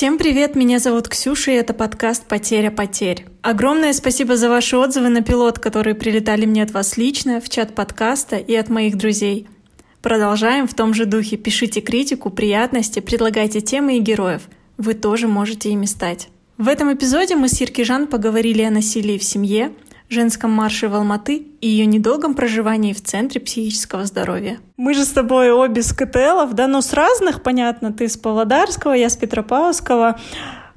Всем привет, меня зовут Ксюша, и это подкаст «Потеря потерь». Огромное спасибо за ваши отзывы на пилот, которые прилетали мне от вас лично, в чат подкаста и от моих друзей. Продолжаем в том же духе. Пишите критику, приятности, предлагайте темы и героев. Вы тоже можете ими стать. В этом эпизоде мы с Иркижан поговорили о насилии в семье, женском марше в Алматы и ее недолгом проживании в Центре психического здоровья. Мы же с тобой обе с КТЛов, да, ну с разных, понятно, ты с Павлодарского, я с Петропавловского,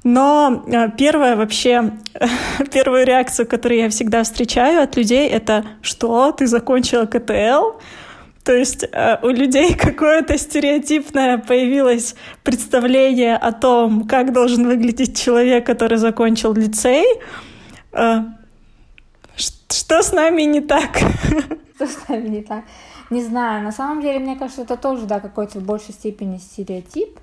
но э, первая вообще, первую реакцию, которую я всегда встречаю от людей, это «Что? Ты закончила КТЛ?» То есть э, у людей какое-то стереотипное появилось представление о том, как должен выглядеть человек, который закончил лицей. Что с нами не так? Что с нами не так? Не знаю. На самом деле, мне кажется, это тоже, да, какой-то в большей степени стереотип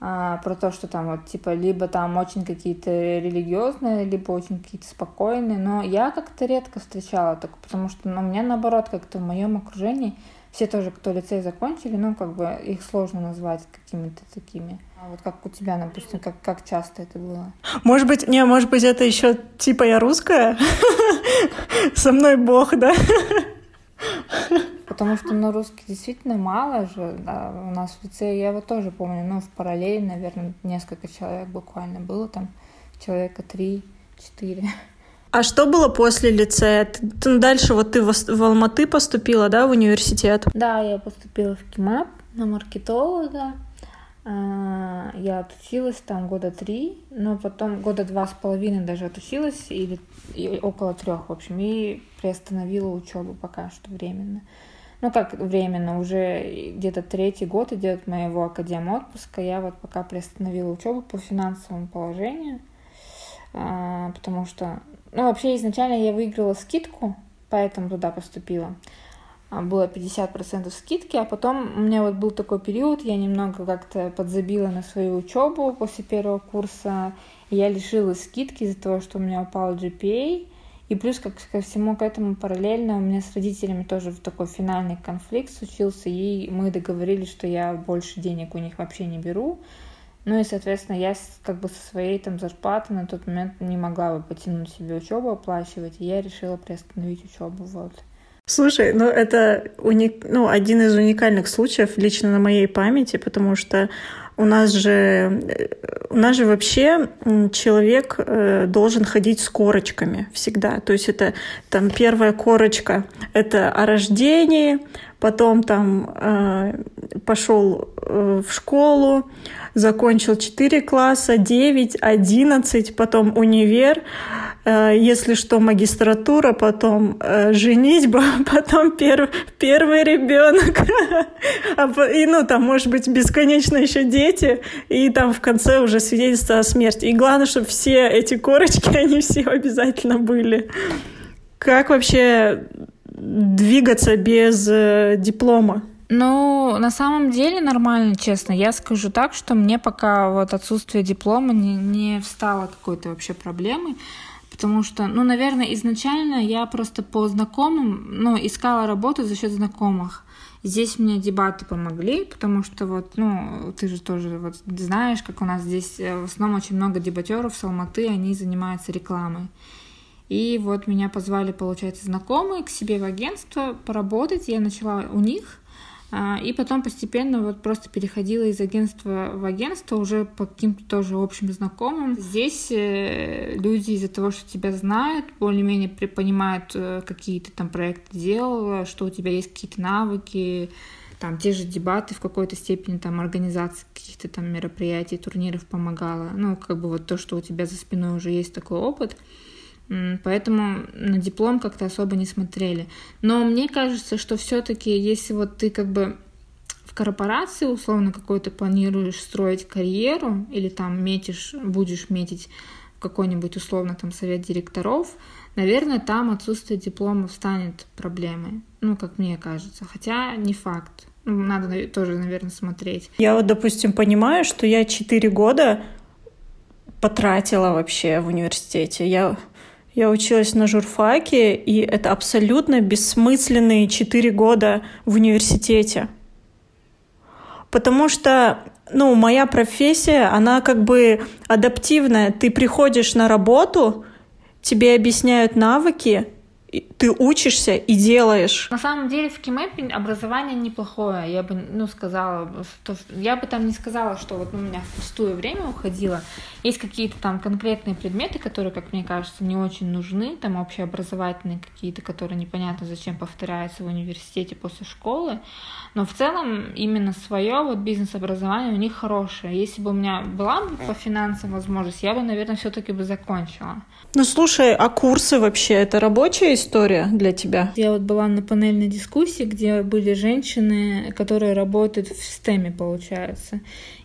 а, про то, что там вот, типа, либо там очень какие-то религиозные, либо очень какие-то спокойные. Но я как-то редко встречала так, потому что, ну, у меня наоборот, как-то в моем окружении все тоже, кто лицей закончили, ну, как бы их сложно назвать какими-то такими. А вот как у тебя, допустим, как, как часто это было? Может быть, не, может быть, это еще типа я русская? Со мной Бог, да? Потому что, ну, русский действительно мало же. Да, у нас в лицее, я его тоже помню, ну, в параллели, наверное, несколько человек буквально было там, человека три-четыре. А что было после лицея? Ты, ну, дальше вот ты в, в Алматы поступила, да, в университет? Да, я поступила в КИМАП на маркетолога. А, я отучилась там года три, но потом года два с половиной даже отучилась, или около трех, в общем, и приостановила учебу пока что временно. Ну, как временно, уже где-то третий год идет моего академ отпуска, я вот пока приостановила учебу по финансовому положению, а, потому что ну, вообще, изначально я выиграла скидку, поэтому туда поступила. А, было 50% скидки, а потом у меня вот был такой период, я немного как-то подзабила на свою учебу после первого курса, и я лишилась скидки из-за того, что у меня упал GPA, и плюс как ко всему к этому параллельно у меня с родителями тоже в такой финальный конфликт случился, и мы договорились, что я больше денег у них вообще не беру, ну и, соответственно, я как бы со своей там зарплаты на тот момент не могла бы потянуть себе учебу оплачивать, и я решила приостановить учебу. Вот. Слушай, ну это уник... ну, один из уникальных случаев лично на моей памяти, потому что у нас же, у нас же вообще человек э, должен ходить с корочками всегда. То есть это там первая корочка — это о рождении, потом там э, пошел э, в школу, закончил 4 класса, 9, 11, потом универ, э, если что, магистратура, потом э, женитьба, потом пер, первый ребенок, а и, ну, там, может быть, бесконечно еще дети, и там в конце уже свидетельство о смерти. И главное, чтобы все эти корочки, они все обязательно были. Как вообще двигаться без э, диплома? Ну, на самом деле нормально, честно. Я скажу так, что мне пока вот отсутствие диплома не, не встало какой-то вообще проблемой. Потому что, ну, наверное, изначально я просто по знакомым, ну, искала работу за счет знакомых. Здесь мне дебаты помогли, потому что вот, ну, ты же тоже вот знаешь, как у нас здесь э, в основном очень много дебатеров с Алматы, они занимаются рекламой. И вот меня позвали, получается, знакомые к себе в агентство поработать. Я начала у них. А, и потом постепенно вот просто переходила из агентства в агентство уже по каким-то тоже общим знакомым. Здесь э, люди из-за того, что тебя знают, более-менее понимают, э, какие ты там проекты делала, что у тебя есть какие-то навыки, там те же дебаты в какой-то степени, там организация каких-то там мероприятий, турниров помогала. Ну, как бы вот то, что у тебя за спиной уже есть такой опыт. Поэтому на диплом как-то особо не смотрели. Но мне кажется, что все-таки, если вот ты как бы в корпорации условно какой-то планируешь строить карьеру или там метишь, будешь метить какой-нибудь условно там совет директоров, наверное, там отсутствие диплома станет проблемой. Ну, как мне кажется. Хотя не факт. Ну, надо тоже, наверное, смотреть. Я вот, допустим, понимаю, что я четыре года потратила вообще в университете. Я я училась на журфаке, и это абсолютно бессмысленные четыре года в университете. потому что ну, моя профессия, она как бы адаптивная. Ты приходишь на работу, тебе объясняют навыки, ты учишься и делаешь. На самом деле в Кимэпе образование неплохое. Я бы, ну, сказала, что я бы там не сказала, что вот у меня в пустое время уходило. Есть какие-то там конкретные предметы, которые, как мне кажется, не очень нужны, там общеобразовательные какие-то, которые непонятно зачем повторяются в университете после школы. Но в целом именно свое вот бизнес-образование у них хорошее. Если бы у меня была бы по финансам возможность, я бы, наверное, все-таки бы закончила. Ну слушай, а курсы вообще это рабочая история для тебя? Я вот была на панельной дискуссии, где были женщины, которые работают в системе, получается.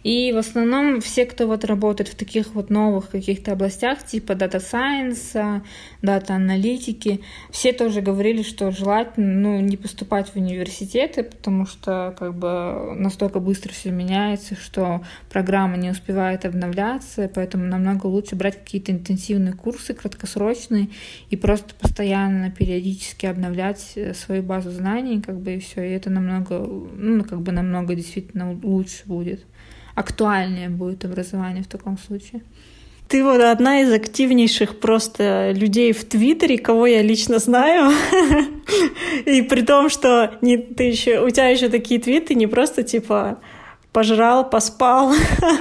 И в основном все, кто вот работает в таких вот новых каких-то областях, типа Data Science, Data аналитики, все тоже говорили, что желательно ну, не поступать в университеты, потому что как бы настолько быстро все меняется, что программа не успевает обновляться, поэтому намного лучше брать какие-то интенсивные курсы краткосрочные и просто постоянно, периодически обновлять э, свою базу знаний, как бы и все, и это намного, ну, как бы намного действительно лучше будет актуальнее будет образование в таком случае. Ты вот одна из активнейших просто людей в Твиттере, кого я лично знаю. И при том, что не, ты еще, у тебя еще такие твиты не просто типа пожрал, поспал,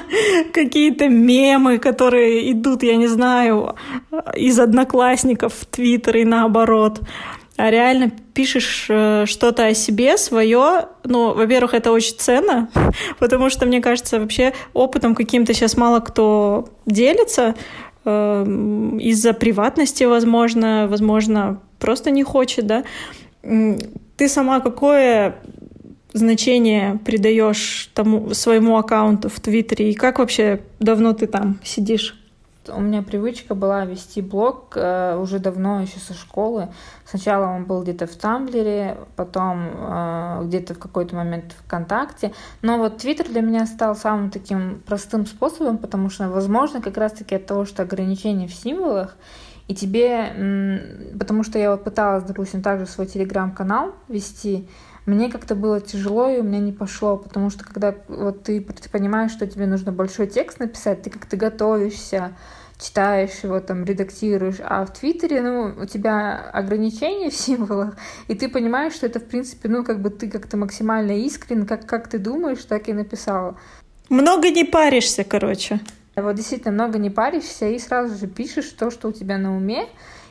какие-то мемы, которые идут, я не знаю, из одноклассников в Твиттер и наоборот а реально пишешь э, что-то о себе свое, ну, во-первых, это очень ценно, потому что, мне кажется, вообще опытом каким-то сейчас мало кто делится, э, из-за приватности, возможно, возможно, просто не хочет, да. Ты сама какое значение придаешь тому своему аккаунту в Твиттере и как вообще давно ты там сидишь? У меня привычка была вести блог э, уже давно, еще со школы. Сначала он был где-то в Тамблере, потом э, где-то в какой-то момент ВКонтакте. Но вот Твиттер для меня стал самым таким простым способом, потому что, возможно, как раз-таки от того, что ограничения в символах, и тебе, потому что я вот пыталась, допустим, также свой телеграм-канал вести, мне как-то было тяжело, и у меня не пошло, потому что когда вот ты, ты понимаешь, что тебе нужно большой текст написать, ты как-то готовишься, читаешь его, там, редактируешь, а в Твиттере, ну, у тебя ограничения в символах, и ты понимаешь, что это, в принципе, ну, как бы ты как-то максимально искрен, как, как ты думаешь, так и написала. Много не паришься, короче. Вот действительно много не паришься и сразу же пишешь то, что у тебя на уме,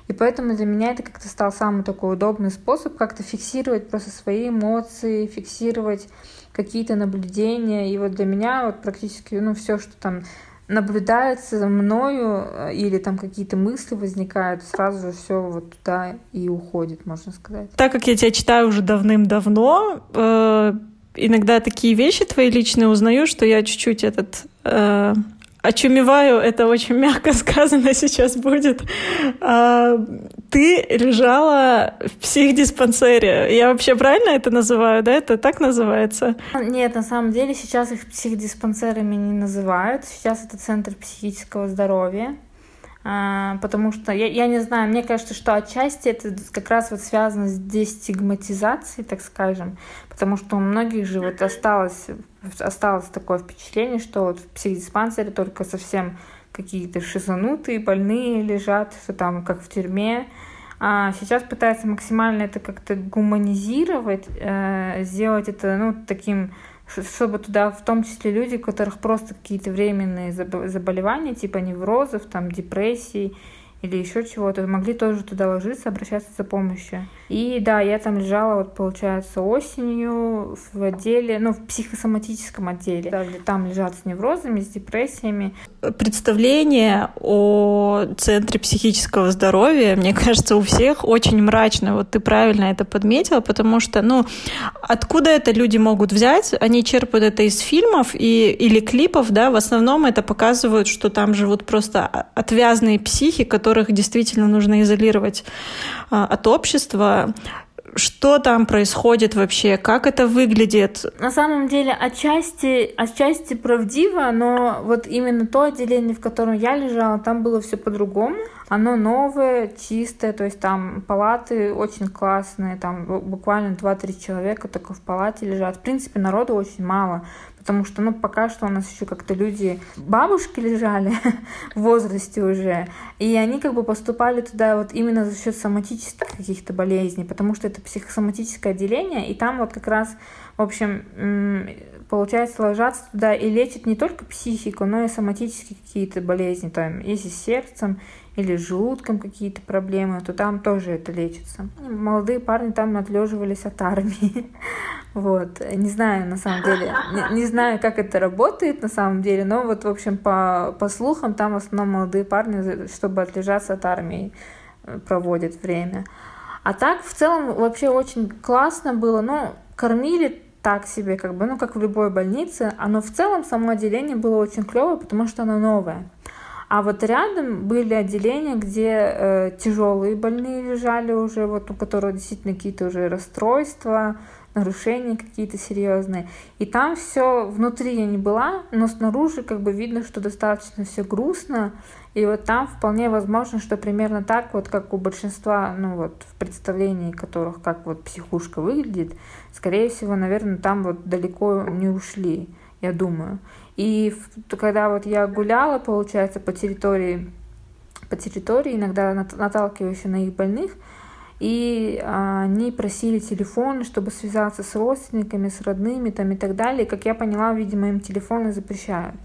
и поэтому для меня это как-то стал самый такой удобный способ как-то фиксировать просто свои эмоции, фиксировать какие-то наблюдения. И вот для меня вот практически ну, все, что там наблюдается за мною э, или там какие-то мысли возникают, сразу же все вот туда и уходит, можно сказать. Так как я тебя читаю уже давным-давно, э, иногда такие вещи твои личные узнаю, что я чуть-чуть этот э, очумеваю, это очень мягко сказано сейчас будет. А, ты лежала в психдиспансере. Я вообще правильно это называю, да? Это так называется? Нет, на самом деле сейчас их психдиспансерами не называют. Сейчас это центр психического здоровья. А, потому что я, я не знаю, мне кажется, что отчасти это как раз вот связано с дестигматизацией, так скажем, потому что у многих же вот осталось, осталось такое впечатление, что вот в психдиспансере только совсем какие-то шизанутые, больные лежат, что там как в тюрьме. А сейчас пытается максимально это как-то гуманизировать, э, сделать это ну, таким чтобы туда в том числе люди, у которых просто какие-то временные заболевания, типа неврозов, там, депрессий или еще чего-то, могли тоже туда ложиться, обращаться за помощью. И да, я там лежала, вот получается, осенью в отделе, ну, в психосоматическом отделе. Да, там лежат с неврозами, с депрессиями. Представление о Центре психического здоровья, мне кажется, у всех очень мрачно. Вот ты правильно это подметила, потому что, ну, откуда это люди могут взять? Они черпают это из фильмов и, или клипов, да, в основном это показывают, что там живут просто отвязные психи, которых действительно нужно изолировать а, от общества, что там происходит вообще, как это выглядит. На самом деле, отчасти, отчасти правдиво, но вот именно то отделение, в котором я лежала, там было все по-другому. Оно новое, чистое, то есть там палаты очень классные, там буквально 2-3 человека только в палате лежат. В принципе, народу очень мало, потому что, ну, пока что у нас еще как-то люди, бабушки лежали в возрасте уже, и они как бы поступали туда вот именно за счет соматических каких-то болезней, потому что это психосоматическое отделение, и там вот как раз, в общем, получается, ложатся туда и лечат не только психику, но и соматические какие-то болезни, там, если с сердцем или желудком какие-то проблемы, то там тоже это лечится. Молодые парни там отлеживались от армии. Вот. Не знаю, на самом деле, не, не знаю, как это работает на самом деле, но вот, в общем, по, по слухам, там в основном молодые парни, чтобы отлежаться от армии, э, проводят время. А так, в целом, вообще очень классно было. Ну, кормили так себе, как бы, ну, как в любой больнице. Оно в целом, само отделение было очень клевое, потому что оно новое. А вот рядом были отделения, где э, тяжелые больные лежали уже, вот у которых действительно какие-то уже расстройства, нарушения какие-то серьезные. И там все внутри я не была, но снаружи как бы видно, что достаточно все грустно. И вот там вполне возможно, что примерно так, вот как у большинства, ну вот в представлении которых, как вот психушка выглядит, скорее всего, наверное, там вот далеко не ушли, я думаю. И когда вот я гуляла, получается, по территории, по территории, иногда наталкиваюсь на их больных, и а, они просили телефоны, чтобы связаться с родственниками, с родными там и так далее. Как я поняла, видимо, им телефоны запрещают.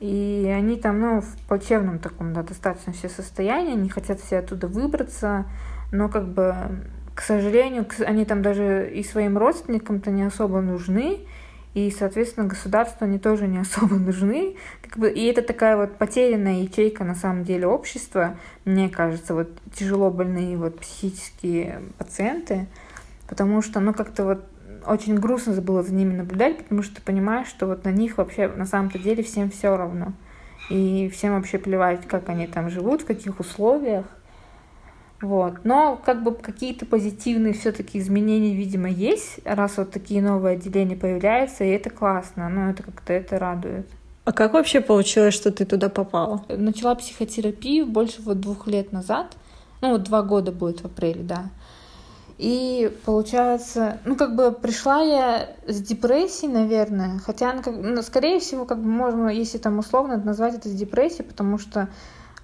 И они там, ну, в плачевном таком, да, достаточно все состоянии, они хотят все оттуда выбраться, но как бы, к сожалению, они там даже и своим родственникам-то не особо нужны, и, соответственно, государству они тоже не особо нужны. Как бы, и это такая вот потерянная ячейка, на самом деле, общества, мне кажется, вот тяжело больные вот психические пациенты, потому что, ну, как-то вот очень грустно было за ними наблюдать, потому что ты понимаешь, что вот на них вообще на самом-то деле всем все равно. И всем вообще плевать, как они там живут, в каких условиях. Вот. Но как бы какие-то позитивные все-таки изменения, видимо, есть, раз вот такие новые отделения появляются, и это классно, но это как-то это радует. А как вообще получилось, что ты туда попала? Начала психотерапию больше вот двух лет назад, ну вот два года будет в апреле, да. И получается, ну как бы пришла я с депрессией, наверное, хотя, ну, скорее всего, как бы можно, если там условно назвать это с депрессией, потому что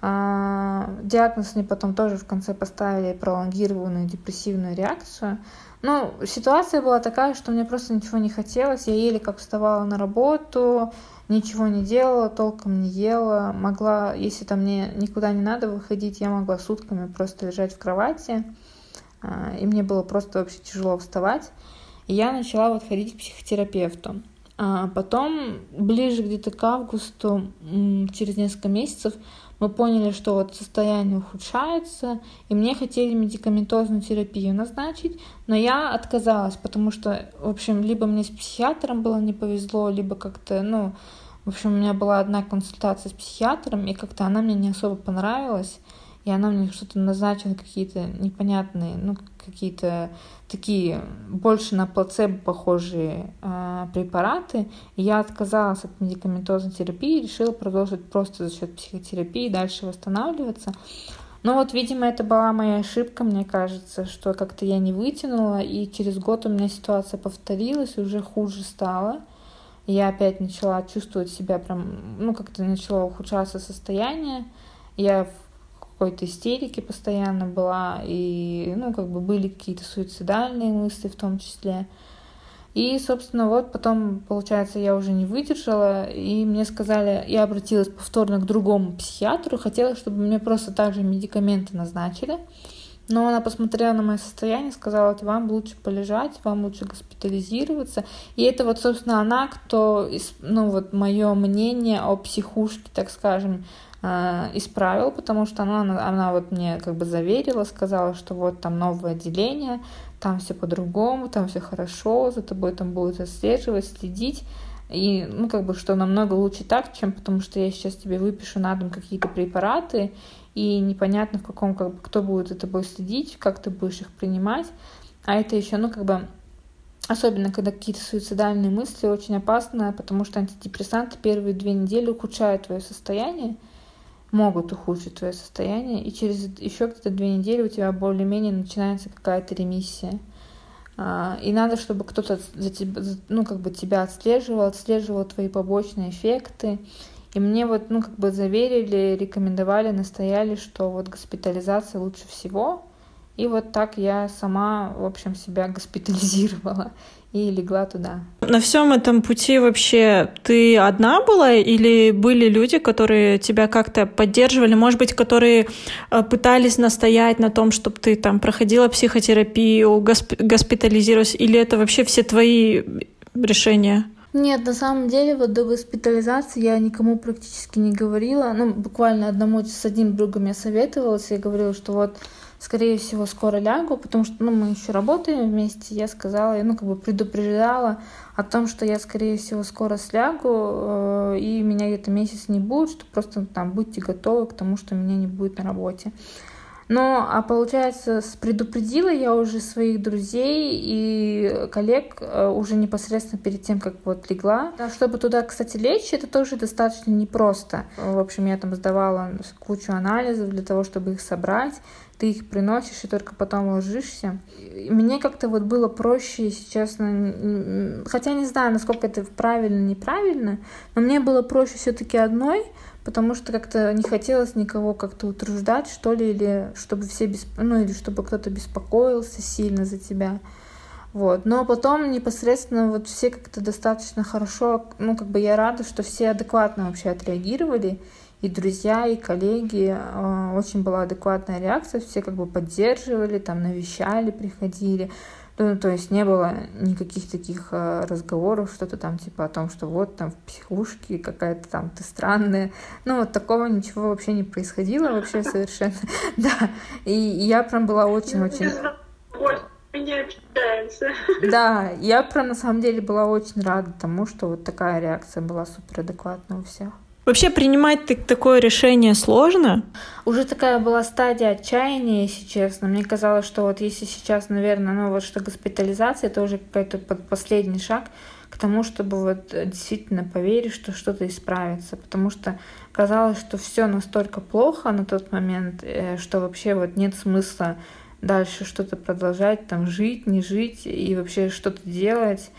диагноз мне потом тоже в конце поставили пролонгированную депрессивную реакцию. Ну, ситуация была такая, что мне просто ничего не хотелось. Я еле как вставала на работу, ничего не делала, толком не ела. Могла, если там мне никуда не надо выходить, я могла сутками просто лежать в кровати. А, и мне было просто вообще тяжело вставать. И я начала вот ходить к психотерапевту. А потом, ближе где-то к августу, через несколько месяцев, мы поняли, что вот состояние ухудшается, и мне хотели медикаментозную терапию назначить, но я отказалась, потому что, в общем, либо мне с психиатром было не повезло, либо как-то, ну, в общем, у меня была одна консультация с психиатром, и как-то она мне не особо понравилась и она мне что-то назначила какие-то непонятные, ну, какие-то такие больше на плацебо похожие э, препараты. И я отказалась от медикаментозной терапии и решила продолжить просто за счет психотерапии дальше восстанавливаться. Но вот, видимо, это была моя ошибка, мне кажется, что как-то я не вытянула, и через год у меня ситуация повторилась, и уже хуже стало. Я опять начала чувствовать себя прям, ну, как-то начало ухудшаться состояние. Я какой-то истерике постоянно была, и, ну, как бы были какие-то суицидальные мысли в том числе. И, собственно, вот потом, получается, я уже не выдержала, и мне сказали, я обратилась повторно к другому психиатру, хотела, чтобы мне просто также медикаменты назначили. Но она посмотрела на мое состояние, сказала, вам лучше полежать, вам лучше госпитализироваться. И это вот, собственно, она, кто, ну вот, мое мнение о психушке, так скажем, исправил, потому что она, она вот мне как бы заверила, сказала, что вот там новое отделение, там все по-другому, там все хорошо, за тобой там будут отслеживать, следить. И, ну, как бы, что намного лучше так, чем потому что я сейчас тебе выпишу на дом какие-то препараты, и непонятно в каком, как бы, кто будет за тобой следить, как ты будешь их принимать. А это еще, ну, как бы, особенно когда какие-то суицидальные мысли, очень опасно, потому что антидепрессанты первые две недели ухудшают твое состояние, могут ухудшить твое состояние, и через еще где-то две недели у тебя более-менее начинается какая-то ремиссия. А, и надо, чтобы кто-то за тебя, ну, как бы тебя отслеживал, отслеживал твои побочные эффекты. И мне вот, ну, как бы заверили, рекомендовали, настояли, что вот госпитализация лучше всего. И вот так я сама, в общем, себя госпитализировала и легла туда. На всем этом пути вообще ты одна была или были люди, которые тебя как-то поддерживали, может быть, которые э, пытались настоять на том, чтобы ты там проходила психотерапию, госп госпитализировалась, или это вообще все твои решения? Нет, на самом деле, вот до госпитализации я никому практически не говорила. Ну, буквально одному с одним другом я советовалась, я говорила, что вот скорее всего, скоро лягу, потому что, ну, мы еще работаем вместе. Я сказала, ну, как бы предупреждала о том, что я, скорее всего, скоро слягу, э, и меня где-то месяц не будет, что просто там будьте готовы к тому, что меня не будет на работе. Но, а получается, предупредила я уже своих друзей и коллег э, уже непосредственно перед тем, как вот легла. Чтобы туда, кстати, лечь, это тоже достаточно непросто. В общем, я там сдавала кучу анализов для того, чтобы их собрать ты их приносишь и только потом ложишься. Мне как-то вот было проще, если честно, хотя не знаю, насколько это правильно, неправильно, но мне было проще все-таки одной, потому что как-то не хотелось никого как-то утруждать, что ли, или чтобы все бесп... ну или чтобы кто-то беспокоился сильно за тебя. Вот. Но потом непосредственно вот все как-то достаточно хорошо, ну как бы я рада, что все адекватно вообще отреагировали, и друзья, и коллеги. А, очень была адекватная реакция, все как бы поддерживали, там навещали, приходили. Ну, то есть не было никаких таких а, разговоров, что-то там типа о том, что вот там в психушке какая-то там ты странная. Ну, вот такого ничего вообще не происходило вообще совершенно. Да, и я прям была очень-очень... Да, я прям на самом деле была очень рада тому, что вот такая реакция была супер адекватная у всех. Вообще принимать такое решение сложно? Уже такая была стадия отчаяния, если честно. Мне казалось, что вот если сейчас, наверное, ну вот что госпитализация, это уже какой-то последний шаг к тому, чтобы вот действительно поверить, что что-то исправится. Потому что казалось, что все настолько плохо на тот момент, э, что вообще вот нет смысла дальше что-то продолжать, там жить, не жить и вообще что-то делать.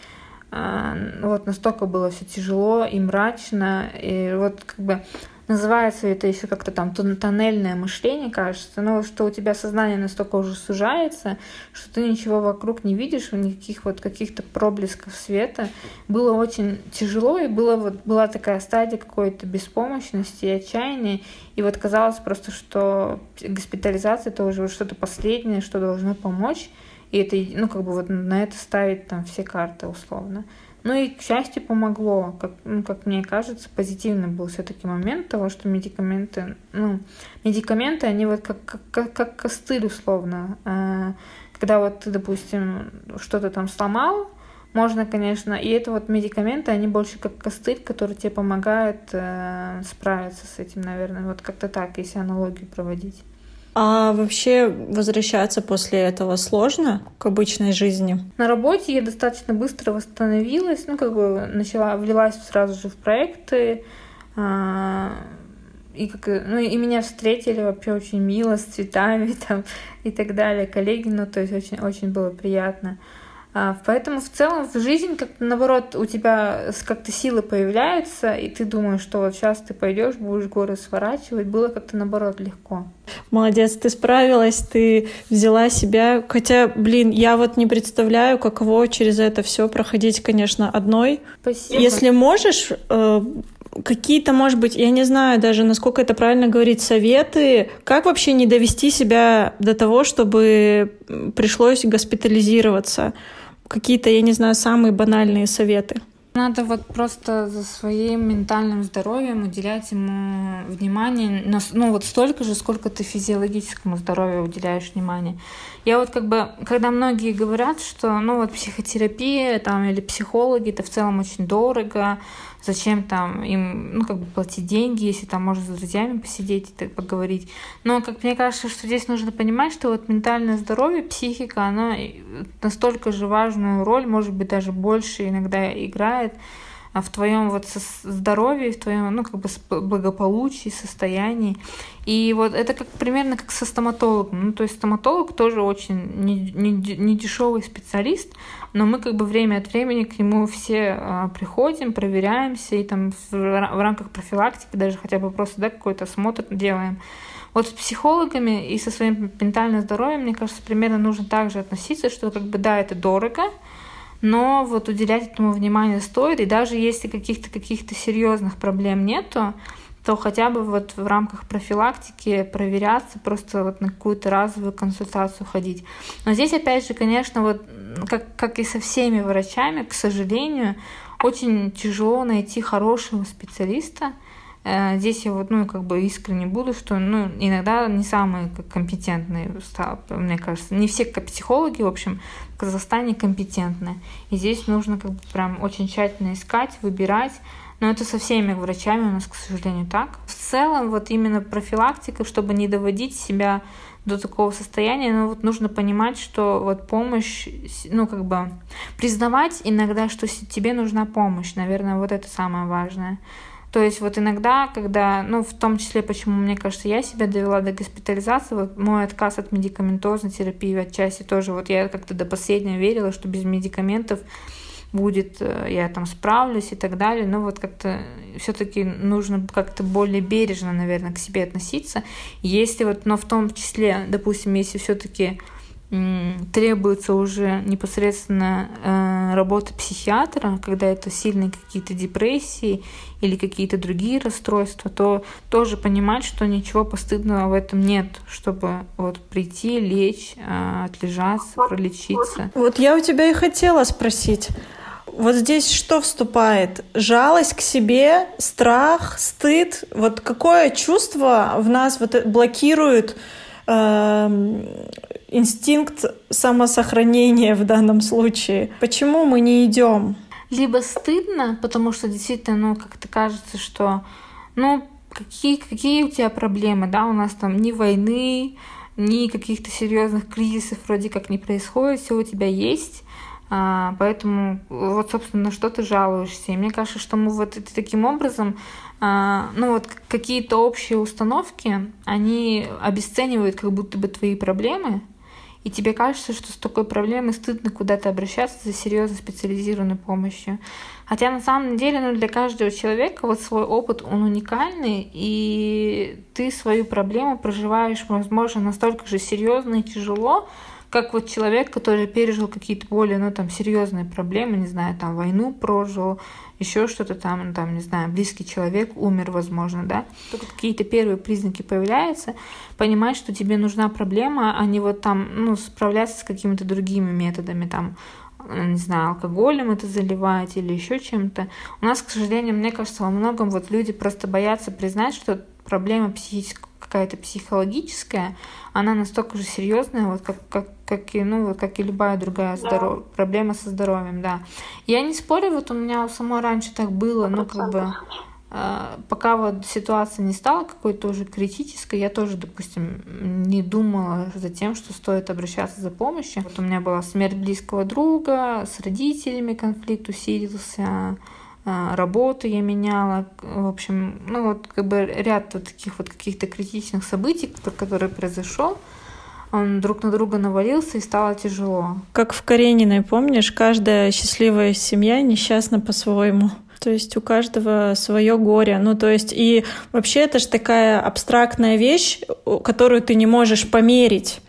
А, вот настолько было все тяжело и мрачно, и вот как бы называется это еще как-то там тоннельное мышление, кажется, но что у тебя сознание настолько уже сужается, что ты ничего вокруг не видишь, никаких вот каких-то проблесков света. Было очень тяжело, и было вот, была такая стадия какой-то беспомощности и отчаяния, и вот казалось просто, что госпитализация это уже что-то последнее, что должно помочь, и это, ну, как бы вот на это ставить там все карты условно. Ну и, к счастью, помогло. Как, ну, как мне кажется, позитивный был все-таки момент того, что медикаменты, ну, медикаменты, они вот как, как, как, костыль условно. А, когда вот ты, допустим, что-то там сломал, можно, конечно, и это вот медикаменты, они больше как костыль, который тебе помогает э, справиться с этим, наверное. Вот как-то так, если аналогию проводить. А вообще возвращаться после этого сложно к обычной жизни? На работе я достаточно быстро восстановилась, ну, как бы начала, влилась сразу же в проекты, а, и, как, ну, и меня встретили вообще очень мило, с цветами там и так далее, коллеги, ну, то есть очень, очень было приятно. А, поэтому в целом в жизнь как-то наоборот у тебя как-то силы появляются, и ты думаешь, что вот сейчас ты пойдешь, будешь горы сворачивать, было как-то наоборот легко. Молодец, ты справилась, ты взяла себя. Хотя, блин, я вот не представляю, каково через это все проходить, конечно, одной. Спасибо. Если можешь, э, какие-то, может быть, я не знаю даже, насколько это правильно говорить, советы, как вообще не довести себя до того, чтобы пришлось госпитализироваться? Какие-то, я не знаю, самые банальные советы? Надо вот просто за своим ментальным здоровьем уделять ему внимание, ну вот столько же, сколько ты физиологическому здоровью уделяешь внимание. Я вот как бы, когда многие говорят, что ну вот психотерапия там или психологи, это в целом очень дорого, зачем там им, ну, как бы платить деньги, если там можно с друзьями посидеть и так поговорить. Но, как мне кажется, что здесь нужно понимать, что вот ментальное здоровье, психика, она настолько же важную роль, может быть, даже больше иногда играет, в твоем вот здоровье, в твоем, ну, как бы благополучии, состоянии. И вот это как примерно как со стоматологом. Ну, то есть стоматолог тоже очень не, не, не специалист, но мы как бы время от времени к нему все а, приходим, проверяемся, и там в, в рамках профилактики даже хотя бы просто да, какой-то осмотр делаем. Вот с психологами и со своим ментальным здоровьем, мне кажется, примерно нужно также относиться, что как бы да, это дорого, но вот уделять этому внимание стоит, и даже если каких-то каких-то серьезных проблем нету, то хотя бы вот в рамках профилактики проверяться, просто вот на какую-то разовую консультацию ходить. Но здесь, опять же, конечно, вот как, как и со всеми врачами, к сожалению, очень тяжело найти хорошего специалиста, Э, здесь я вот, ну, как бы искренне буду, что, ну, иногда не самые компетентные, мне кажется. Не все психологи, в общем, Казахстане компетентны. И здесь нужно как бы прям очень тщательно искать, выбирать. Но это со всеми врачами у нас, к сожалению, так. В целом, вот именно профилактика, чтобы не доводить себя до такого состояния, ну вот нужно понимать, что вот помощь, ну как бы признавать иногда, что тебе нужна помощь, наверное, вот это самое важное. То есть вот иногда, когда, ну, в том числе, почему, мне кажется, я себя довела до госпитализации, вот мой отказ от медикаментозной терапии отчасти тоже, вот я как-то до последнего верила, что без медикаментов будет, э, я там справлюсь и так далее, но вот как-то все-таки нужно как-то более бережно, наверное, к себе относиться. Если вот, но в том числе, допустим, если все-таки требуется уже непосредственно э, работа психиатра, когда это сильные какие-то депрессии или какие-то другие расстройства, то тоже понимать, что ничего постыдного в этом нет, чтобы вот прийти, лечь, э, отлежаться, пролечиться. Вот я у тебя и хотела спросить. Вот здесь что вступает? Жалость к себе, страх, стыд? Вот какое чувство в нас вот блокирует э, инстинкт самосохранения в данном случае. Почему мы не идем? Либо стыдно, потому что действительно, ну, как-то кажется, что, ну, какие, какие у тебя проблемы, да, у нас там ни войны, ни каких-то серьезных кризисов вроде как не происходит, все у тебя есть, а, поэтому вот, собственно, на что ты жалуешься. И мне кажется, что мы вот таким образом, а, ну вот какие-то общие установки, они обесценивают как будто бы твои проблемы, и тебе кажется, что с такой проблемой стыдно куда-то обращаться за серьезно специализированной помощью. Хотя на самом деле ну, для каждого человека вот свой опыт, он уникальный, и ты свою проблему проживаешь, возможно, настолько же серьезно и тяжело, как вот человек, который пережил какие-то более, ну, там, серьезные проблемы, не знаю, там, войну прожил, еще что-то там, ну, там, не знаю, близкий человек умер, возможно, да, только какие-то первые признаки появляются, понимать, что тебе нужна проблема, а не вот там, ну, справляться с какими-то другими методами, там, не знаю, алкоголем это заливать или еще чем-то. У нас, к сожалению, мне кажется, во многом вот люди просто боятся признать, что проблема психическая какая-то психологическая, она настолько же серьезная, вот как, как, как, и, ну, вот как и любая другая здоров... да. проблема со здоровьем, да. Я не спорю, вот у меня у самой раньше так было, но как бы э, пока вот ситуация не стала какой-то уже критической, я тоже, допустим, не думала за тем, что стоит обращаться за помощью. Вот у меня была смерть близкого друга, с родителями конфликт усилился, работу я меняла, в общем, ну вот как бы ряд вот таких вот каких-то критичных событий, которые произошел, он друг на друга навалился и стало тяжело. Как в Карениной, помнишь, каждая счастливая семья несчастна по-своему. То есть у каждого свое горе. Ну, то есть и вообще это же такая абстрактная вещь, которую ты не можешь померить.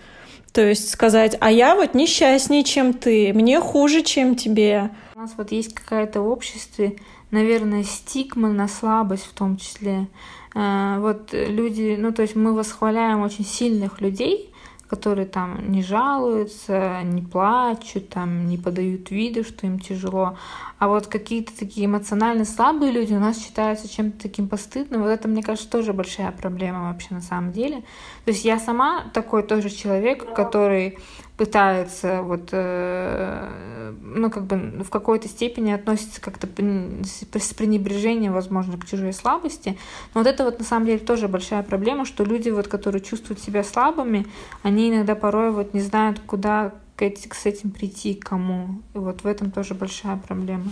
То есть сказать, а я вот несчастнее, чем ты, мне хуже, чем тебе. У нас вот есть какая-то в обществе, наверное, стигма на слабость в том числе. А, вот люди, ну то есть мы восхваляем очень сильных людей, которые там не жалуются, не плачут, там не подают виду, что им тяжело. А вот какие-то такие эмоционально слабые люди у нас считаются чем-то таким постыдным. Вот это, мне кажется, тоже большая проблема вообще на самом деле. То есть я сама такой тоже человек, который пытается вот, э, ну, как бы в какой-то степени относится как-то с пренебрежением, возможно, к чужой слабости. Но вот это вот на самом деле тоже большая проблема, что люди, вот, которые чувствуют себя слабыми, они иногда порой вот не знают, куда с этим прийти, к кому. И вот в этом тоже большая проблема.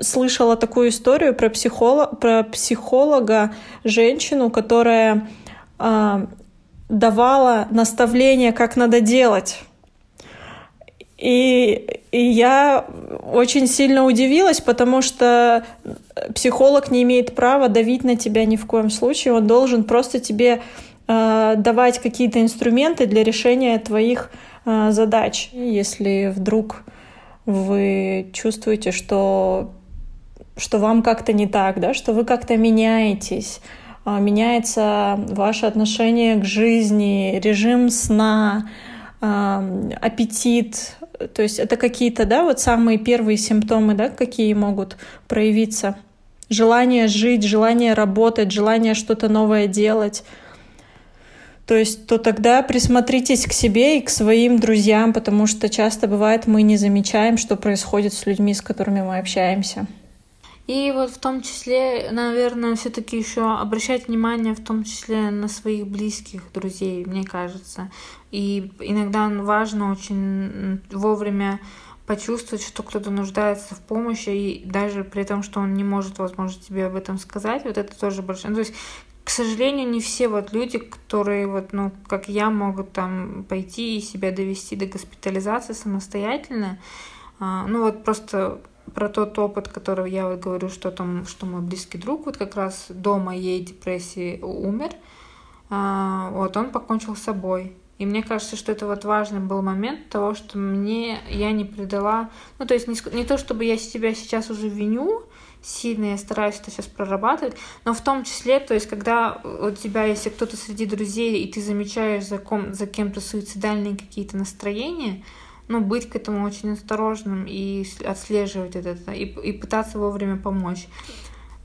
Слышала такую историю про, психолог, про психолога, женщину, которая э, давала наставления, как надо делать. И, и я очень сильно удивилась, потому что психолог не имеет права давить на тебя ни в коем случае. Он должен просто тебе э, давать какие-то инструменты для решения твоих э, задач. Если вдруг вы чувствуете, что, что вам как-то не так, да, что вы как-то меняетесь, э, меняется ваше отношение к жизни, режим сна, э, аппетит, то есть это какие-то, да, вот самые первые симптомы, да, какие могут проявиться. Желание жить, желание работать, желание что-то новое делать. То есть, то тогда присмотритесь к себе и к своим друзьям, потому что часто бывает, мы не замечаем, что происходит с людьми, с которыми мы общаемся. И вот в том числе, наверное, все-таки еще обращать внимание в том числе на своих близких друзей, мне кажется. И иногда важно очень вовремя почувствовать, что кто-то нуждается в помощи, и даже при том, что он не может, возможно, тебе об этом сказать, вот это тоже большое. Ну, то есть, к сожалению, не все вот люди, которые вот, ну, как я, могут там пойти и себя довести до госпитализации самостоятельно. А, ну, вот просто про тот опыт, который я вот говорю, что там, что мой близкий друг вот как раз до моей депрессии умер, а, вот он покончил с собой. И мне кажется, что это вот важный был момент того, что мне я не предала, ну то есть не, не то, чтобы я себя сейчас уже виню сильно, я стараюсь это сейчас прорабатывать, но в том числе, то есть когда у тебя, если кто-то среди друзей, и ты замечаешь за, ком, за кем-то суицидальные какие-то настроения, ну, быть к этому очень осторожным и отслеживать это, и, и пытаться вовремя помочь.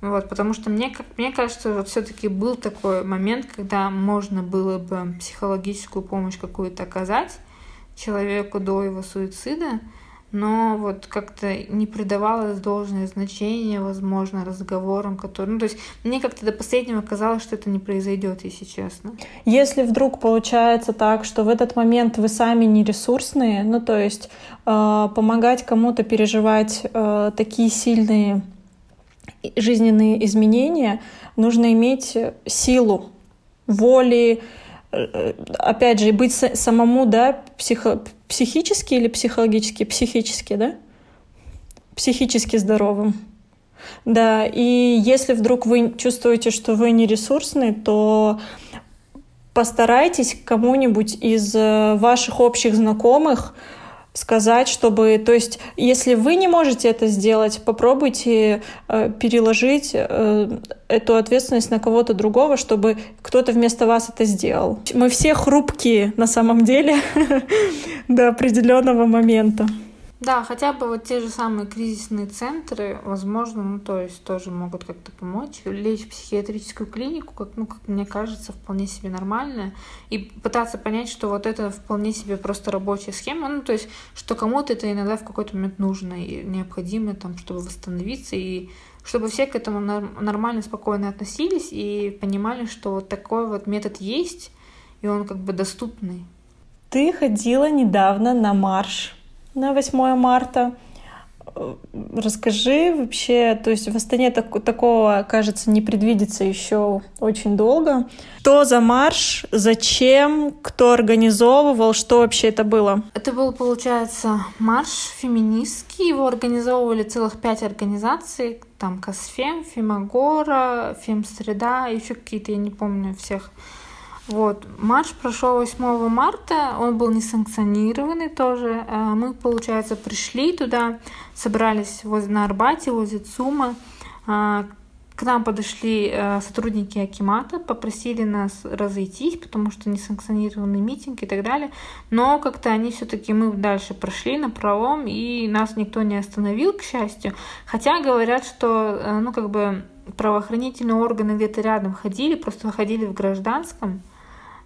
Вот, потому что мне, как, мне кажется, вот все-таки был такой момент, когда можно было бы психологическую помощь какую-то оказать человеку до его суицида, но вот как-то не придавалось должное значение, возможно, разговорам, которые... Ну, то есть мне как-то до последнего казалось, что это не произойдет, если честно. Если вдруг получается так, что в этот момент вы сами не ресурсные, ну, то есть э, помогать кому-то переживать э, такие сильные жизненные изменения, нужно иметь силу воли, опять же, быть самому, да, психо, психически или психологически? Психически, да? Психически здоровым. Да, и если вдруг вы чувствуете, что вы не ресурсны, то постарайтесь кому-нибудь из э, ваших общих знакомых сказать, чтобы, то есть, если вы не можете это сделать, попробуйте э, переложить э, эту ответственность на кого-то другого, чтобы кто-то вместо вас это сделал. Мы все хрупкие на самом деле до определенного момента. Да, хотя бы вот те же самые кризисные центры, возможно, ну то есть тоже могут как-то помочь. Лечь в психиатрическую клинику, как, ну, как мне кажется, вполне себе нормально. И пытаться понять, что вот это вполне себе просто рабочая схема. Ну, то есть, что кому-то это иногда в какой-то момент нужно и необходимо, там, чтобы восстановиться, и чтобы все к этому нормально, спокойно относились и понимали, что вот такой вот метод есть, и он как бы доступный. Ты ходила недавно на марш на 8 марта. Расскажи вообще, то есть в Астане так, такого, кажется, не предвидится еще очень долго. Что за марш, зачем, кто организовывал, что вообще это было? Это был, получается, марш феминистский. Его организовывали целых пять организаций. Там Косфем, Фемагора, Фемсреда, еще какие-то, я не помню всех вот. Марш прошел 8 марта, он был несанкционированный тоже. А мы, получается, пришли туда, собрались возле, на Арбате, возле ЦУМа. А, к нам подошли э, сотрудники Акимата, попросили нас разойтись, потому что несанкционированный митинг и так далее. Но как-то они все-таки мы дальше прошли на правом, и нас никто не остановил, к счастью. Хотя говорят, что э, ну как бы правоохранительные органы где-то рядом ходили, просто ходили в гражданском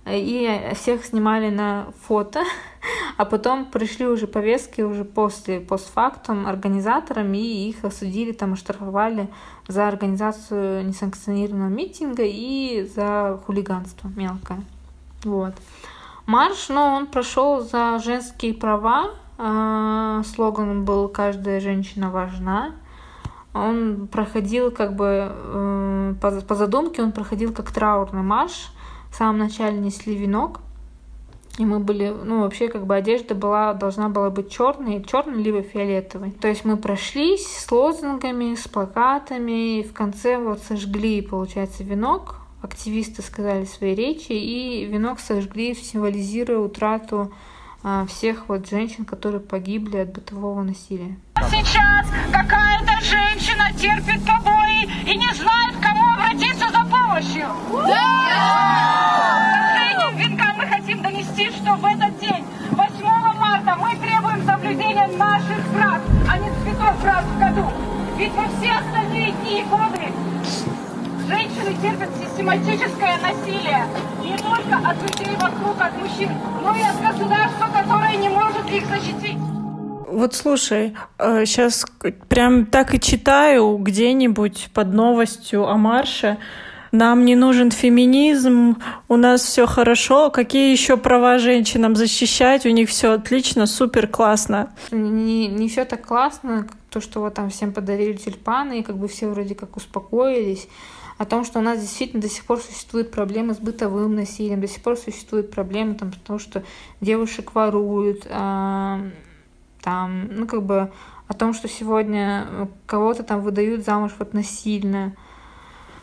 и всех снимали на фото, а потом пришли уже повестки уже после, постфактум организаторам, и их осудили, там, оштрафовали за организацию несанкционированного митинга и за хулиганство мелкое. Вот. Марш, ну, он прошел за женские права, а, слоган был «Каждая женщина важна», он проходил как бы э, по задумке он проходил как траурный марш. В самом начале несли венок, и мы были, ну, вообще, как бы одежда была, должна была быть черной, черной либо фиолетовой. То есть мы прошлись с лозунгами, с плакатами, и в конце вот сожгли, получается, венок. Активисты сказали свои речи, и венок сожгли, символизируя утрату а, всех вот женщин, которые погибли от бытового насилия. Сейчас какая-то женщина терпит побои и не знает, кому обратиться за помощью. Да! хотим донести, что в этот день, 8 марта, мы требуем соблюдения наших прав, а не цветов прав в году. Ведь во все остальные дни и годы женщины терпят систематическое насилие не только от людей вокруг, от мужчин, но и от государства, которое не может их защитить. Вот слушай, сейчас э, прям так и читаю где-нибудь под новостью о марше, нам не нужен феминизм, у нас все хорошо, какие еще права женщинам защищать, у них все отлично, супер классно. Не, не все так классно, то, что вот там всем подарили тюльпаны, и как бы все вроде как успокоились. О том, что у нас действительно до сих пор существуют проблемы с бытовым насилием, до сих пор существуют проблемы там, потому что девушек воруют, э, там, ну как бы о том, что сегодня кого-то там выдают замуж вот насильно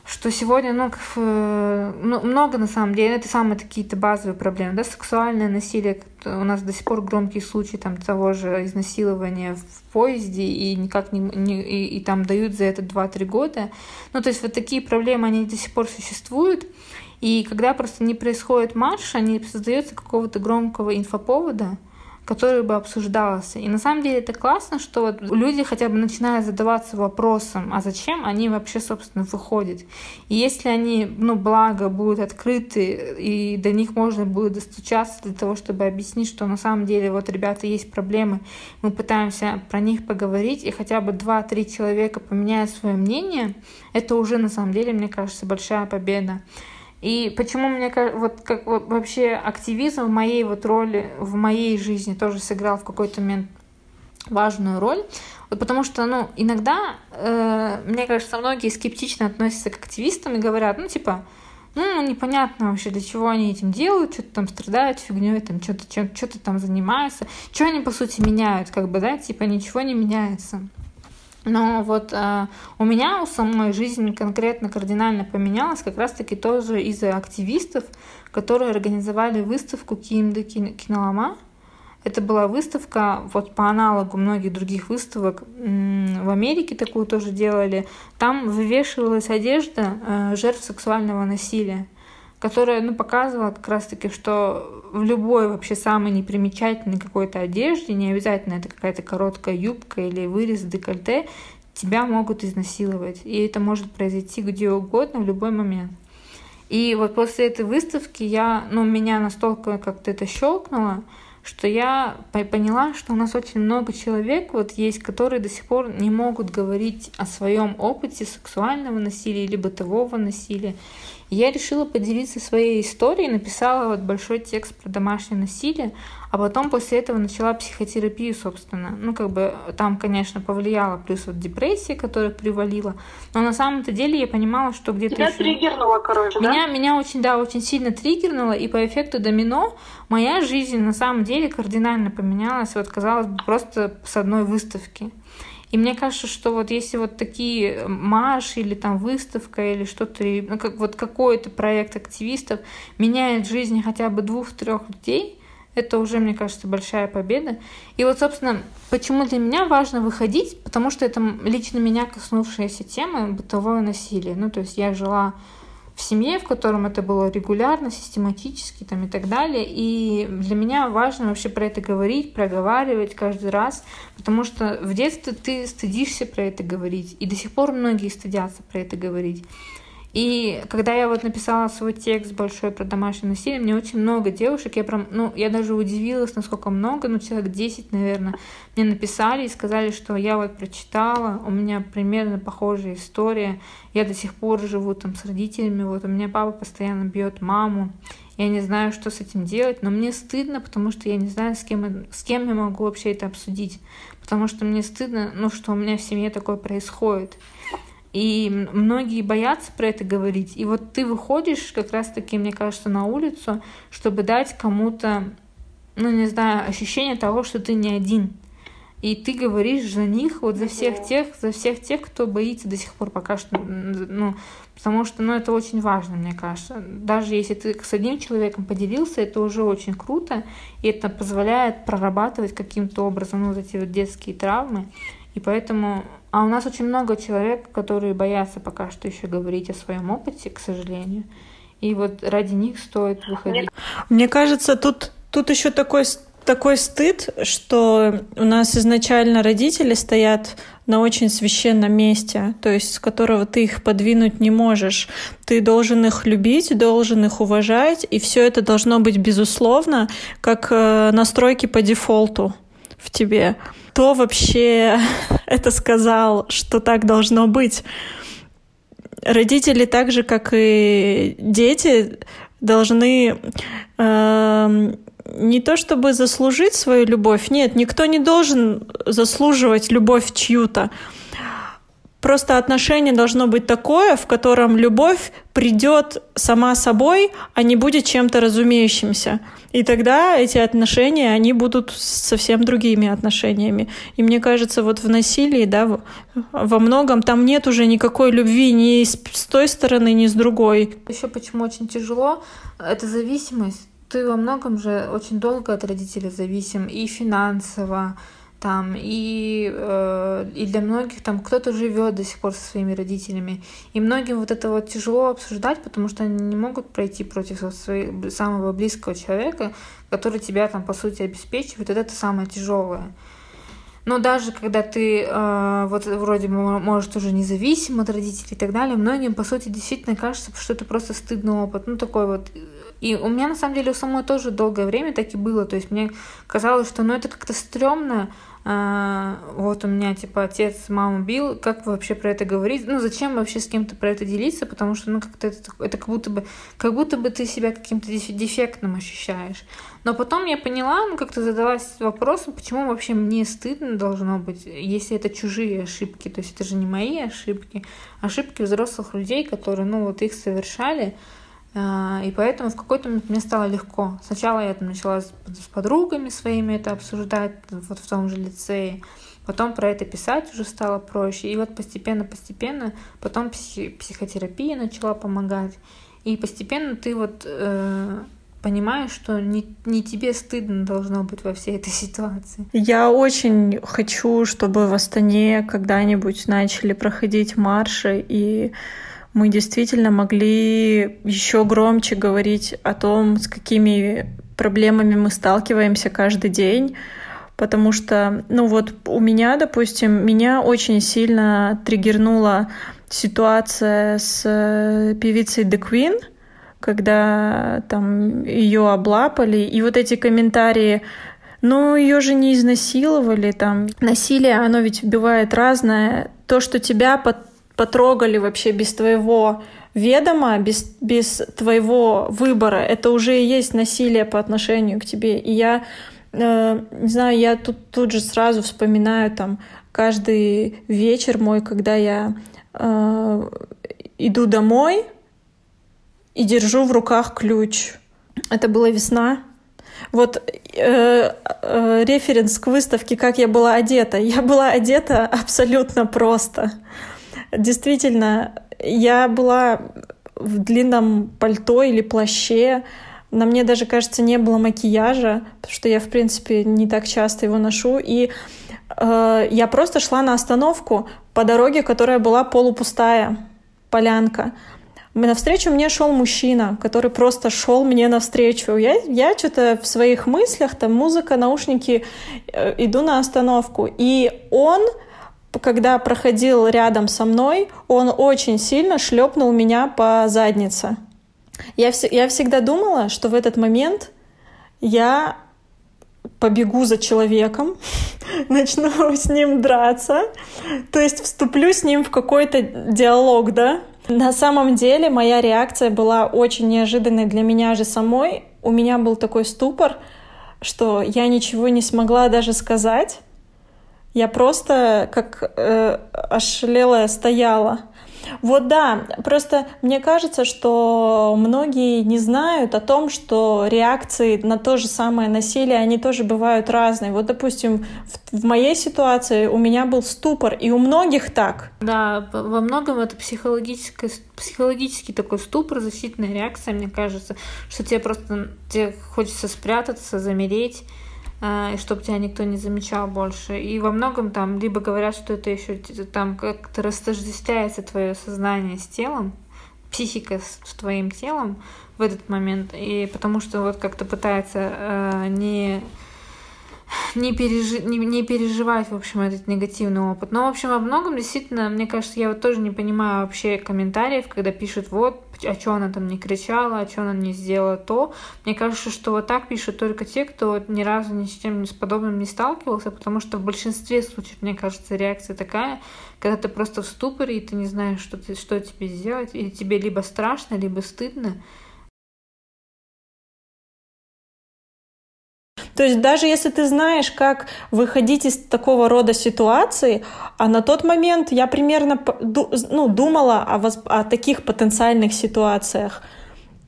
что сегодня, ну, ну, много на самом деле, это самые какие-то базовые проблемы, да, сексуальное насилие, у нас до сих пор громкие случаи там того же изнасилования в поезде и никак не, не и, и там дают за это 2-3 года. Ну, то есть вот такие проблемы, они до сих пор существуют, и когда просто не происходит марш, они создаются какого-то громкого инфоповода, который бы обсуждался. И на самом деле это классно, что вот люди хотя бы начинают задаваться вопросом, а зачем они вообще, собственно, выходят. И если они, ну, благо, будут открыты, и до них можно будет достучаться для того, чтобы объяснить, что на самом деле вот, ребята, есть проблемы, мы пытаемся про них поговорить, и хотя бы два-три человека поменяют свое мнение, это уже на самом деле, мне кажется, большая победа. И почему мне вот как вообще активизм в моей вот роли, в моей жизни тоже сыграл в какой-то момент важную роль, вот потому что, ну, иногда, э, мне кажется, многие скептично относятся к активистам и говорят, ну, типа, ну, непонятно вообще, для чего они этим делают, что-то там страдают фигней, там что-то что-то там занимаются, что они, по сути, меняют, как бы, да, типа, ничего не меняется. Но вот э, у меня у самой жизнь конкретно кардинально поменялась как раз-таки тоже из-за активистов, которые организовали выставку Кимда Кинолома. Это была выставка вот по аналогу многих других выставок. В Америке такую тоже делали. Там вывешивалась одежда э, жертв сексуального насилия которая ну, показывала как раз-таки, что в любой вообще самой непримечательной какой-то одежде, не обязательно это какая-то короткая юбка или вырез декольте, тебя могут изнасиловать. И это может произойти где угодно в любой момент. И вот после этой выставки я, ну, меня настолько как-то это щелкнуло, что я поняла, что у нас очень много человек вот есть, которые до сих пор не могут говорить о своем опыте сексуального насилия или бытового насилия. Я решила поделиться своей историей, написала вот большой текст про домашнее насилие, а потом после этого начала психотерапию, собственно. Ну, как бы там, конечно, повлияла плюс вот депрессия, которая привалила. Но на самом-то деле я понимала, что где-то... Тебя еще... триггернуло, короче, меня, да? Меня очень, да, очень сильно триггернуло, и по эффекту домино моя жизнь на самом деле кардинально поменялась, вот, казалось бы, просто с одной выставки. И мне кажется, что вот если вот такие марш или там выставка или что-то, ну, как вот какой-то проект активистов меняет жизнь хотя бы двух-трех людей, это уже, мне кажется, большая победа. И вот, собственно, почему для меня важно выходить, потому что это лично меня коснувшаяся тема бытовое насилие. Ну, то есть я жила в семье, в котором это было регулярно, систематически там, и так далее. И для меня важно вообще про это говорить, проговаривать каждый раз, потому что в детстве ты стыдишься про это говорить, и до сих пор многие стыдятся про это говорить. И когда я вот написала свой текст большой про домашнее насилие, мне очень много девушек, я прям, ну, я даже удивилась, насколько много, ну, человек 10, наверное, мне написали и сказали, что я вот прочитала, у меня примерно похожая история, я до сих пор живу там с родителями, вот у меня папа постоянно бьет маму, я не знаю, что с этим делать, но мне стыдно, потому что я не знаю, с кем, с кем я могу вообще это обсудить, потому что мне стыдно, ну, что у меня в семье такое происходит. И многие боятся про это говорить. И вот ты выходишь как раз-таки, мне кажется, на улицу, чтобы дать кому-то, ну, не знаю, ощущение того, что ты не один. И ты говоришь за них, вот за всех тех, за всех тех, кто боится до сих пор пока что, ну, потому что, ну, это очень важно, мне кажется. Даже если ты с одним человеком поделился, это уже очень круто, и это позволяет прорабатывать каким-то образом ну, вот эти вот детские травмы. И поэтому... А у нас очень много человек, которые боятся пока что еще говорить о своем опыте, к сожалению. И вот ради них стоит выходить. Мне кажется, тут, тут еще такой такой стыд, что у нас изначально родители стоят на очень священном месте, то есть с которого ты их подвинуть не можешь. Ты должен их любить, должен их уважать, и все это должно быть безусловно, как э, настройки по дефолту в тебе. Кто вообще это сказал, что так должно быть? Родители так же, как и дети, должны э, не то чтобы заслужить свою любовь, нет, никто не должен заслуживать любовь чью-то. Просто отношение должно быть такое, в котором любовь придет сама собой, а не будет чем-то разумеющимся. И тогда эти отношения, они будут совсем другими отношениями. И мне кажется, вот в насилии, да, во многом там нет уже никакой любви ни с той стороны, ни с другой. Еще почему очень тяжело, это зависимость ты во многом же очень долго от родителей зависим и финансово, там, и, э, и для многих там кто-то живет до сих пор со своими родителями. И многим вот это вот тяжело обсуждать, потому что они не могут пройти против своего самого близкого человека, который тебя там, по сути, обеспечивает. Это самое тяжелое. Но даже когда ты э, вот вроде может уже независим от родителей и так далее, многим, по сути, действительно кажется, что это просто стыдный опыт. Ну, такой вот и у меня, на самом деле, у самой тоже долгое время так и было. То есть мне казалось, что ну, это как-то стрёмно. А, вот у меня, типа, отец маму бил. Как вообще про это говорить? Ну, зачем вообще с кем-то про это делиться? Потому что, ну, как-то это, это как будто бы, как будто бы ты себя каким-то дефектным ощущаешь. Но потом я поняла, ну, как-то задалась вопросом, почему вообще мне стыдно должно быть, если это чужие ошибки. То есть это же не мои ошибки, ошибки взрослых людей, которые, ну, вот их совершали. А, и поэтому в какой-то момент мне стало легко. Сначала я там начала с, подругами своими это обсуждать, вот в том же лицее. Потом про это писать уже стало проще. И вот постепенно-постепенно потом психотерапия начала помогать. И постепенно ты вот э, понимаешь, что не, не тебе стыдно должно быть во всей этой ситуации. Я очень хочу, чтобы в Астане когда-нибудь начали проходить марши и мы действительно могли еще громче говорить о том, с какими проблемами мы сталкиваемся каждый день, потому что, ну вот у меня, допустим, меня очень сильно триггернула ситуация с э, певицей The Queen, когда там ее облапали, и вот эти комментарии ну, ее же не изнасиловали, там, насилие, оно ведь бывает разное. То, что тебя под потрогали вообще без твоего ведома, без, без твоего выбора, это уже и есть насилие по отношению к тебе. И я, э, не знаю, я тут, тут же сразу вспоминаю там каждый вечер мой, когда я э, иду домой и держу в руках ключ. Это была весна. Вот э, э, референс к выставке, как я была одета. Я была одета абсолютно просто действительно, я была в длинном пальто или плаще. На мне даже, кажется, не было макияжа, потому что я, в принципе, не так часто его ношу. И э, я просто шла на остановку по дороге, которая была полупустая, полянка. Навстречу мне шел мужчина, который просто шел мне навстречу. Я, я что-то в своих мыслях, там музыка, наушники, э, иду на остановку. И он когда проходил рядом со мной, он очень сильно шлепнул меня по заднице. Я, вс- я всегда думала, что в этот момент я побегу за человеком, начну с ним драться, то есть вступлю с ним в какой-то диалог, да, На самом деле моя реакция была очень неожиданной для меня же самой. У меня был такой ступор, что я ничего не смогла даже сказать. Я просто как э, ошалелая стояла. Вот да, просто мне кажется, что многие не знают о том, что реакции на то же самое насилие, они тоже бывают разные. Вот, допустим, в, в моей ситуации у меня был ступор, и у многих так. Да, во многом это психологическое, психологический такой ступор, защитная реакция, мне кажется, что тебе просто тебе хочется спрятаться, замереть, и чтобы тебя никто не замечал больше. И во многом там либо говорят, что это еще там как-то растождествляется твое сознание с телом, психика с твоим телом в этот момент, и потому что вот как-то пытается э, не не, пережи, не, не переживать, в общем, этот негативный опыт. Но, в общем, во многом, действительно, мне кажется, я вот тоже не понимаю вообще комментариев, когда пишут, вот, а что она там не кричала, а что она не сделала то. Мне кажется, что вот так пишут только те, кто ни разу ни с чем с подобным не сталкивался, потому что в большинстве случаев, мне кажется, реакция такая, когда ты просто в ступоре, и ты не знаешь, что, ты, что тебе сделать, или тебе либо страшно, либо стыдно, То есть даже если ты знаешь, как выходить из такого рода ситуации, а на тот момент я примерно ну, думала о, воз... о таких потенциальных ситуациях,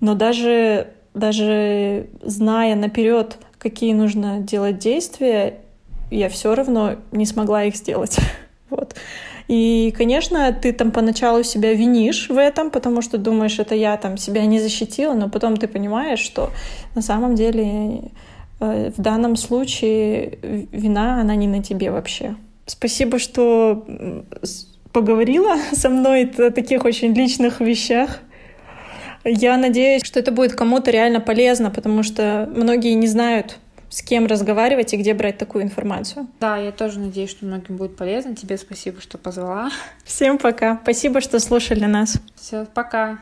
но даже, даже зная наперед, какие нужно делать действия, я все равно не смогла их сделать. вот. И, конечно, ты там поначалу себя винишь в этом, потому что думаешь, это я там себя не защитила, но потом ты понимаешь, что на самом деле в данном случае вина, она не на тебе вообще. Спасибо, что поговорила со мной о таких очень личных вещах. Я надеюсь, что это будет кому-то реально полезно, потому что многие не знают, с кем разговаривать и где брать такую информацию. Да, я тоже надеюсь, что многим будет полезно. Тебе спасибо, что позвала. Всем пока. Спасибо, что слушали нас. Все, пока.